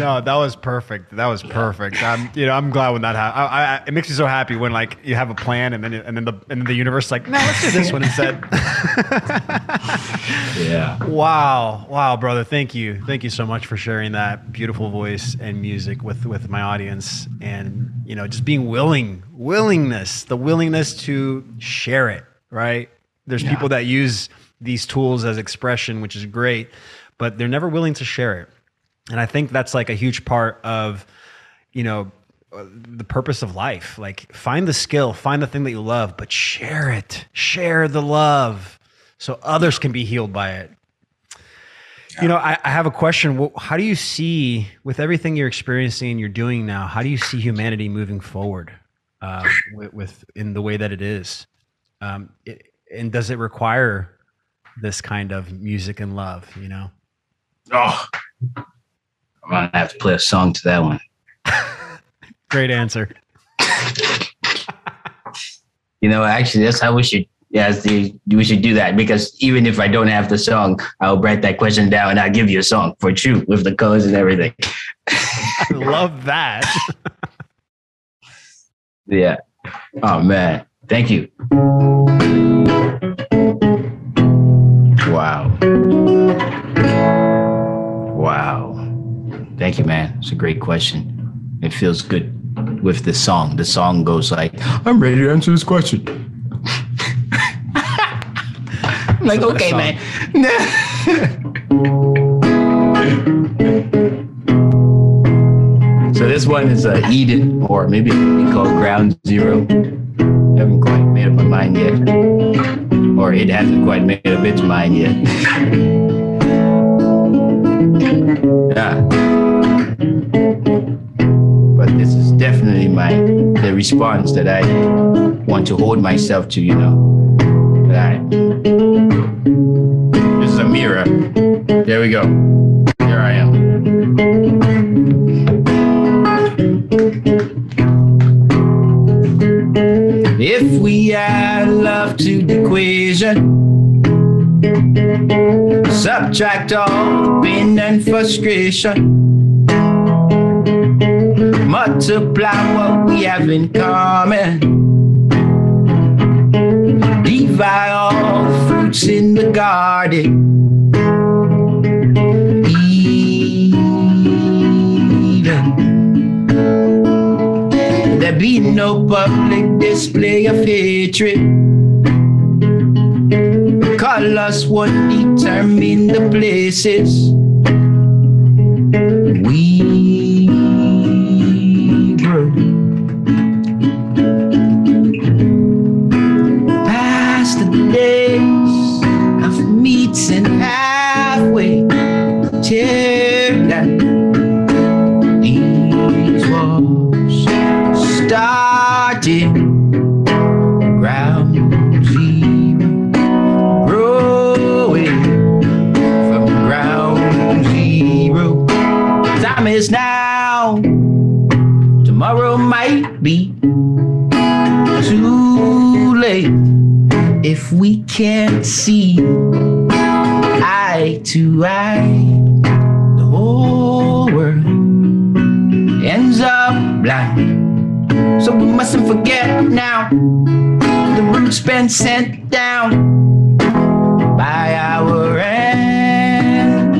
No, that was perfect. That was perfect. I'm, you know, I'm glad when that happens. I, I, it makes me so happy when like you have a plan and then and then the and then the universe is like, no, let's do this one instead. [laughs] [laughs] Yeah. wow, wow, brother, thank you, thank you so much for sharing that beautiful voice and music with with my audience, and you know, just being willing, willingness, the willingness to share it. Right? There's Yeah. people that use these tools as expression, which is great, but they're never willing to share it. And I think that's like a huge part of, you know, the purpose of life. Like find the skill, find the thing that you love, but share it. Share the love so others can be healed by it. You know, I, I have a question. How do you see, with everything you're experiencing and you're doing now, how do you see humanity moving forward uh, with, with in the way that it is? Um, it, and does it require this kind of music and love? You know. Oh, I'm gonna have to play a song to that one. [laughs] Great answer. You know, actually, that's how we should. Yes, the, we should do that because even if I don't have the song, I'll write that question down and I'll give you a song for you with the colors and everything. [laughs] I love that. [laughs] Yeah. Oh man, thank you. Wow. Wow. Thank you, man. It's a great question. it feels good with the song. The song goes like, "I'm ready to answer this question." I'm [laughs] like, okay, man. [laughs] so this one is uh, Eden, or maybe it could be called Ground Zero. I haven't quite made up my mind yet, or it hasn't quite made up its mind yet. [laughs] yeah. But this is definitely my the response that I want to hold myself to, you know. I, this is a mirror. There we go. There I am. If we add love to the equation, subtract all pain and frustration, multiply what we have in common, divide all fruits in the garden. Eden. There be no public display of hatred. Colors won't determine the places. We can't see eye to eye. The whole world ends up blind. So we mustn't forget now. The roots been sent down by our ancestors,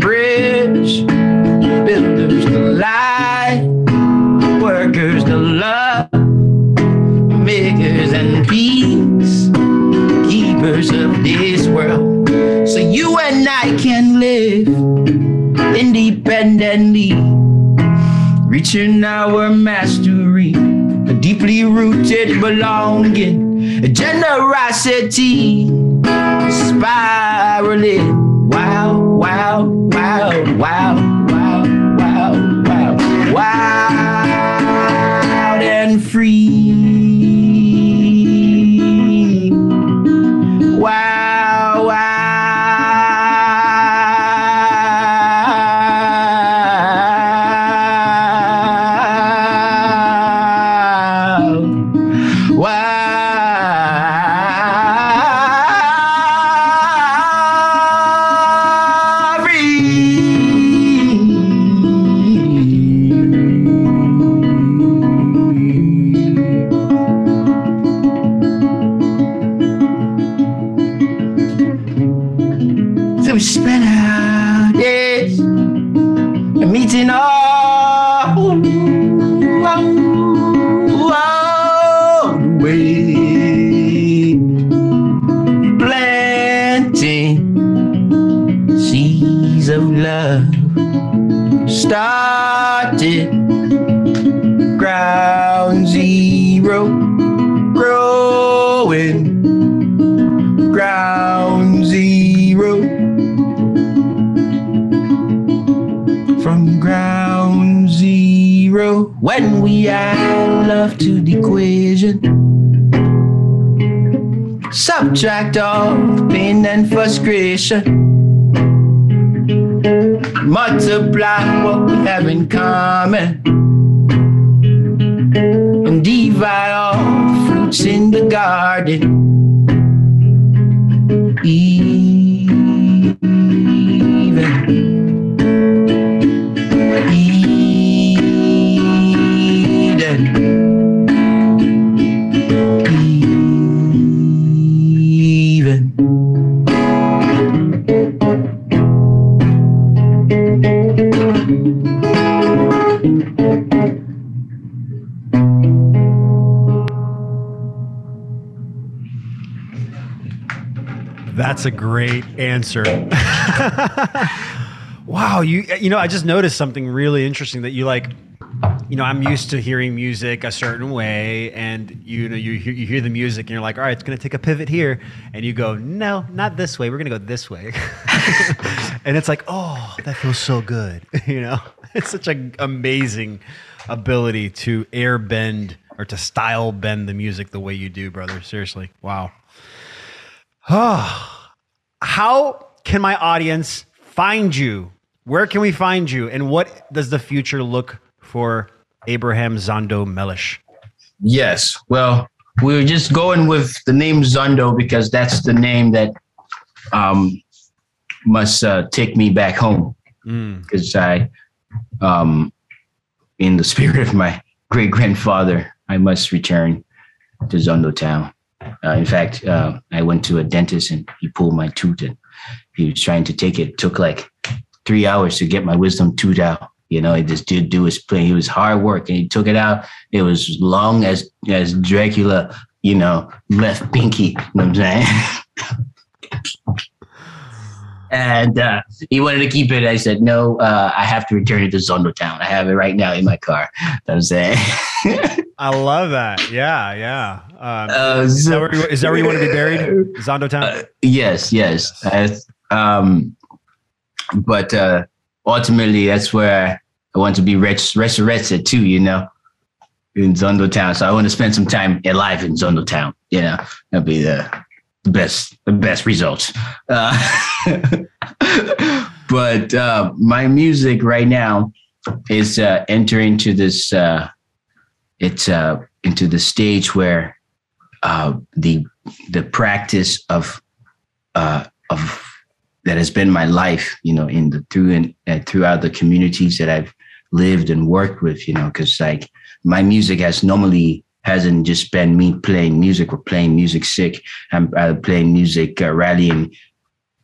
bridge I can live independently, reaching our mastery, a deeply rooted belonging, a generosity, spiraling. Wow, wow, wow, wow, That's a great answer. [laughs] wow, you you know, I just noticed something really interesting that you like you know, I'm used to hearing music a certain way, and you know, you hear, you hear the music, and you're like, all right, it's going to take a pivot here, and you go, no, not this way. We're going to go this way, [laughs] and it's like, oh, that feels so good. [laughs] you know, it's such an amazing ability to air bend or to style bend the music the way you do, brother. Seriously, wow. [sighs] How can my audience find you? Where can we find you? And what does the future look for Abraham Zondo Mellish? Yes. Well, we are just going with the name Zondo because that's the name that um, must uh, take me back home. Because mm. I, um, in the [laughs] spirit of my great grandfather, I must return to Zondo Town. Uh, in fact, uh, I went to a dentist and he pulled my tooth and he was trying to take it. it took like three hours to get my wisdom tooth out. You know, this dude do his play. He was hard work and he took it out. It was long as as Dracula, you know, left pinky. You know what I'm saying? [laughs] and uh, he wanted to keep it. I said, no, uh, I have to return it to Zondo Town. I have it right now in my car. You know I'm saying. [laughs] I love that. Yeah, yeah. Um, uh, is, that where you, that where you, want to be buried? Zondo Town? Uh, yes, yes. yes. um, but uh, ultimately, that's where I want to be res- resurrected too, you know, in Zondo Town. So I want to spend some time alive in Zondo Town. You know, that'd be the, the best, the best results. Uh, [laughs] but uh, my music right now is uh, entering to this. It's uh, into the stage where uh, the the practice of uh, of that has been my life, you know, in the through and uh, throughout the communities that I've lived and worked with, you know, because like my music has normally hasn't just been me playing music or playing music sick. I'm playing music, uh, rallying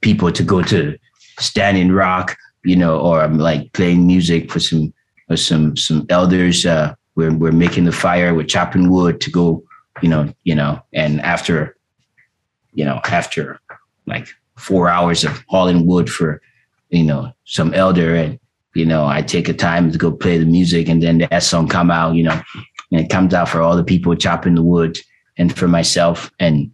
people to go to Standing Rock, you know, or I'm like playing music for some for some some elders. Uh, we're we're making the fire, we're chopping wood to go, you know, you know, and after, you know, after like four hours of hauling wood for, you know, some elder and you know, I take a time to go play the music and then that song come out, you know, and it comes out for all the people chopping the wood and for myself and,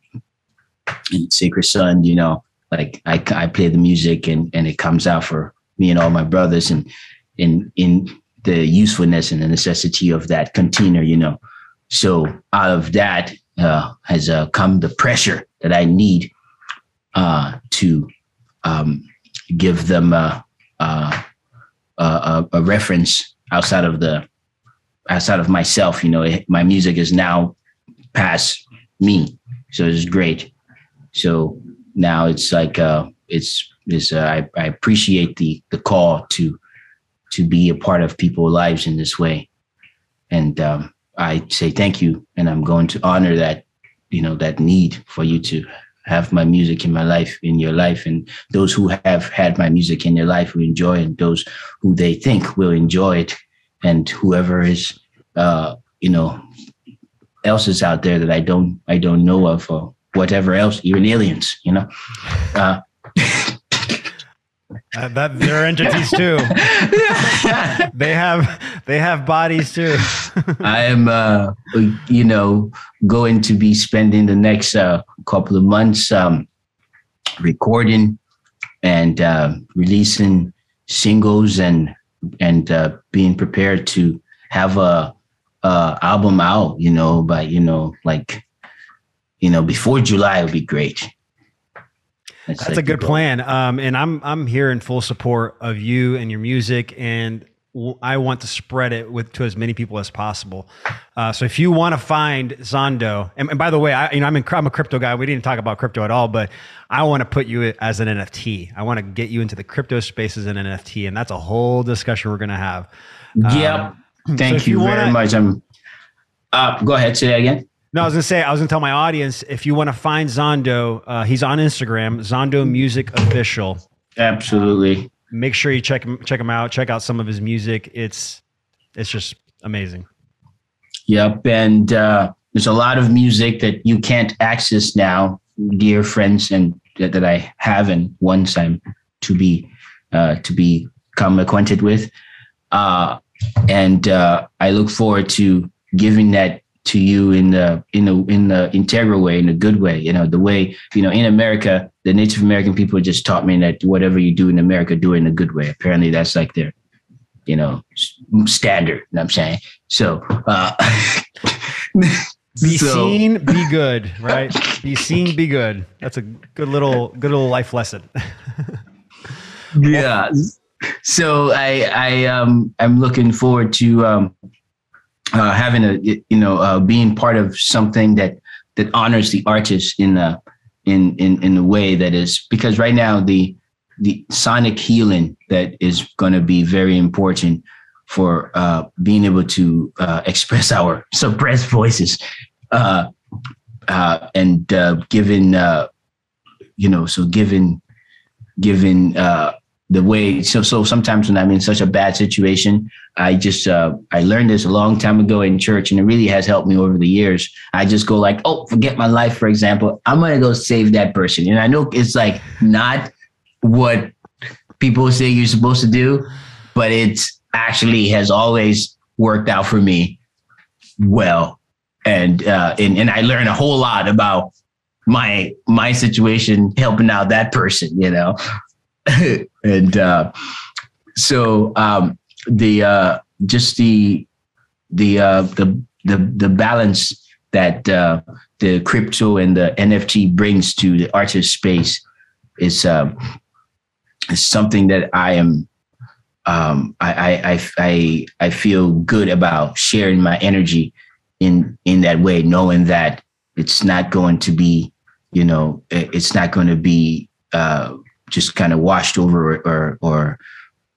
and Sacred Son, you know, like I, I play the music and, and it comes out for me and all my brothers and in, in the usefulness and the necessity of that container, you know. So out of that uh, has uh, come the pressure that I need uh, to um, give them uh, uh, a, a, reference outside of the outside of myself. You know, it, my music is now past me, so it's great. So now it's like uh, it's is uh, I, I appreciate the the call to to be a part of people's lives in this way, and um, I say thank you, and I'm going to honor that you know that need for you to have my music in my life, in your life, and those who have had my music in their life will enjoy, and those who they think will enjoy it, and whoever is, uh, you know, else is out there that I don't I don't know of, or whatever else, even aliens, you know. Uh, uh, that they're entities too. [laughs] they have they have bodies too. I am, uh, you know, going to be spending the next uh, couple of months um, recording and uh, releasing singles and and uh, being prepared to have a, a album out. You know, by you know, like you know, before July would be great. That's, That's a good plan. Um, and I'm I'm here in full support of you and your music, and I want to spread it with to as many people as possible. Uh, so if you want to find Zondo, and, and, by the way, I you know I'm, in, I'm a crypto guy. We didn't talk about crypto at all, but I want to put you as an NFT. I want to get you into the crypto space as an NFT, and that's a whole discussion we're going to have. Yep. Um, Thank so you, you wanna, very much. I'm. Uh, go ahead. Say that again. No, I was gonna say I was gonna tell my audience if you want to find Zondo, uh, he's on Instagram, Zondo Music Official. Absolutely. Make sure you check him check him out. Check out some of his music. It's it's just amazing. Yep, and uh, there's a lot of music that you can't access now, dear friends and that, that I have and once I'm to be uh, to become acquainted with. Uh, and uh, I look forward to giving that to you in the in the in the integral way, in a good way. You know, the way you know in America, the Native American people just taught me that whatever you do in America, do it in a good way. Apparently, that's like their you know standard. You know what I'm saying so. Uh, [laughs] be so- seen, be [laughs] good, right? be seen, be good. That's a good little good little life lesson. [laughs] yeah so i i um i'm looking forward to um uh, having a you know uh, being part of something that that honors the artist in a in in in a way that is because right now the the sonic healing that is going to be very important for uh, being able to uh, express [laughs] our suppressed voices uh, uh, and uh, given uh, you know so given given uh, the way so so sometimes when I'm in such a bad situation, I just uh, I learned this a long time ago in church, and it really has helped me over the years. I just go like, oh, forget my life, for example. I'm gonna go save that person, and I know it's like not what people say you're supposed to do, but it's actually has always worked out for me well, and uh, and and I learned a whole lot about my my situation helping out that person, you know. [laughs] and uh, so um, the uh, just the the uh, the the the balance that uh, the crypto and the NFT brings to the artist space is um, is something that I am um, I, I I I feel good about sharing my energy in in that way, knowing that it's not going to be you know it's not going to be uh, just kind of washed over or, or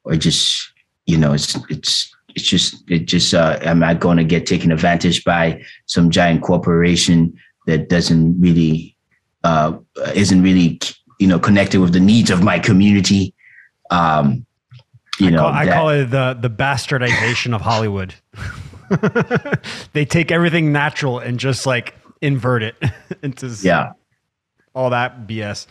or just you know it's it's it's just it just uh, I'm not going to get taken advantage by some giant corporation that doesn't really uh, isn't really you know connected with the needs of my community. Um, you I know, call, I call it the the bastardization of Hollywood. [laughs] they take everything natural and just like invert it [laughs] into yeah, all that BS.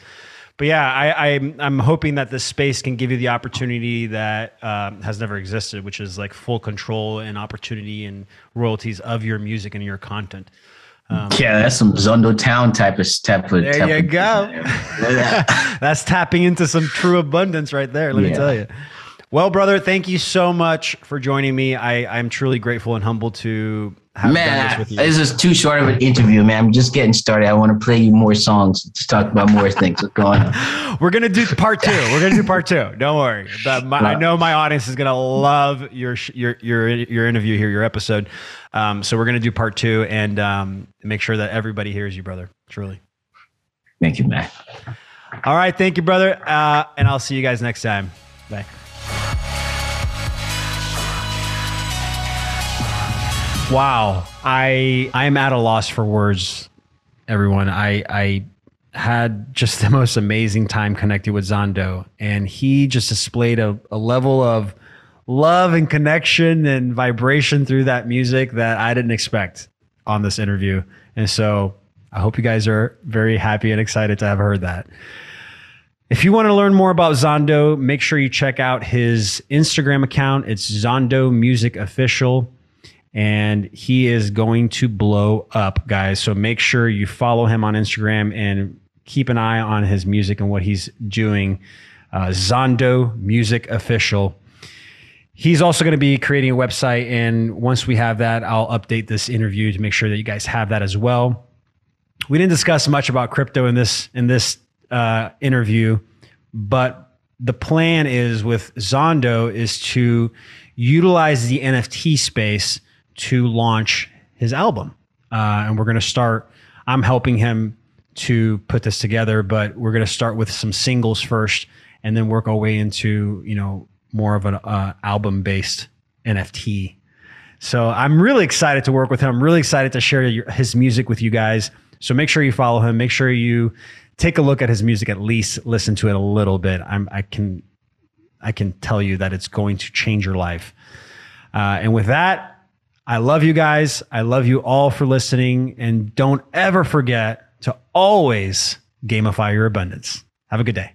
But yeah, I, I'm I'm hoping that this space can give you the opportunity that um, has never existed, which is like full control and opportunity and royalties of your music and your content. yeah, that's some Zondo Town type of type of. There type you of- go. Yeah. [laughs] That's tapping into some true abundance right there. Let me tell you. Well, brother, thank you so much for joining me. I, I'm truly grateful and humbled to Man, this with you. this is too short of an interview, man. I'm just getting started. I want to play you more songs to talk about more things. What's going on? [laughs] We're gonna do part two. We're gonna do part two. Don't worry. But my, I know my audience is gonna love your your your your interview here, your episode. Um, so we're gonna do part two and um, make sure that everybody hears you, brother. Truly. Thank you, man. All right, thank you, brother. Uh, and I'll see you guys next time. Bye. Wow, I I'm at a loss for words, everyone. I I had just [laughs] the most amazing time connecting with Zondo, and he just displayed a, a level of love and connection and vibration through that music that I didn't expect on this interview. And so I hope you guys are very happy and excited to have heard that. If you want to learn more about Zondo, make sure you check out his Instagram account. It's Zondo Music Official. And he is going to blow up, guys. So make sure you follow him on Instagram and keep an eye on his music and what he's doing. Uh, Zondo Music Official. He's also going to be creating a website. And once we have that, I'll update this interview to make sure that you guys have that as well we didn't discuss much about crypto in this in this uh, interview, but the plan is with Zondo is to utilize the NFT space to launch his album, uh, and we're going to start. I'm helping him to put this together, but we're going to start with some singles first, and then work our way into you know more of an uh, album based NFT. So I'm really excited to work with him. I'm really excited to share your, his music with you guys. So make sure you follow him. Make sure you take a look at his music at least, listen to it a little bit. I'm, I can, I can tell you that it's going to change your life. Uh, and with that, I love you guys. I love you all for listening. And don't ever forget to always gamify your abundance. Have a good day.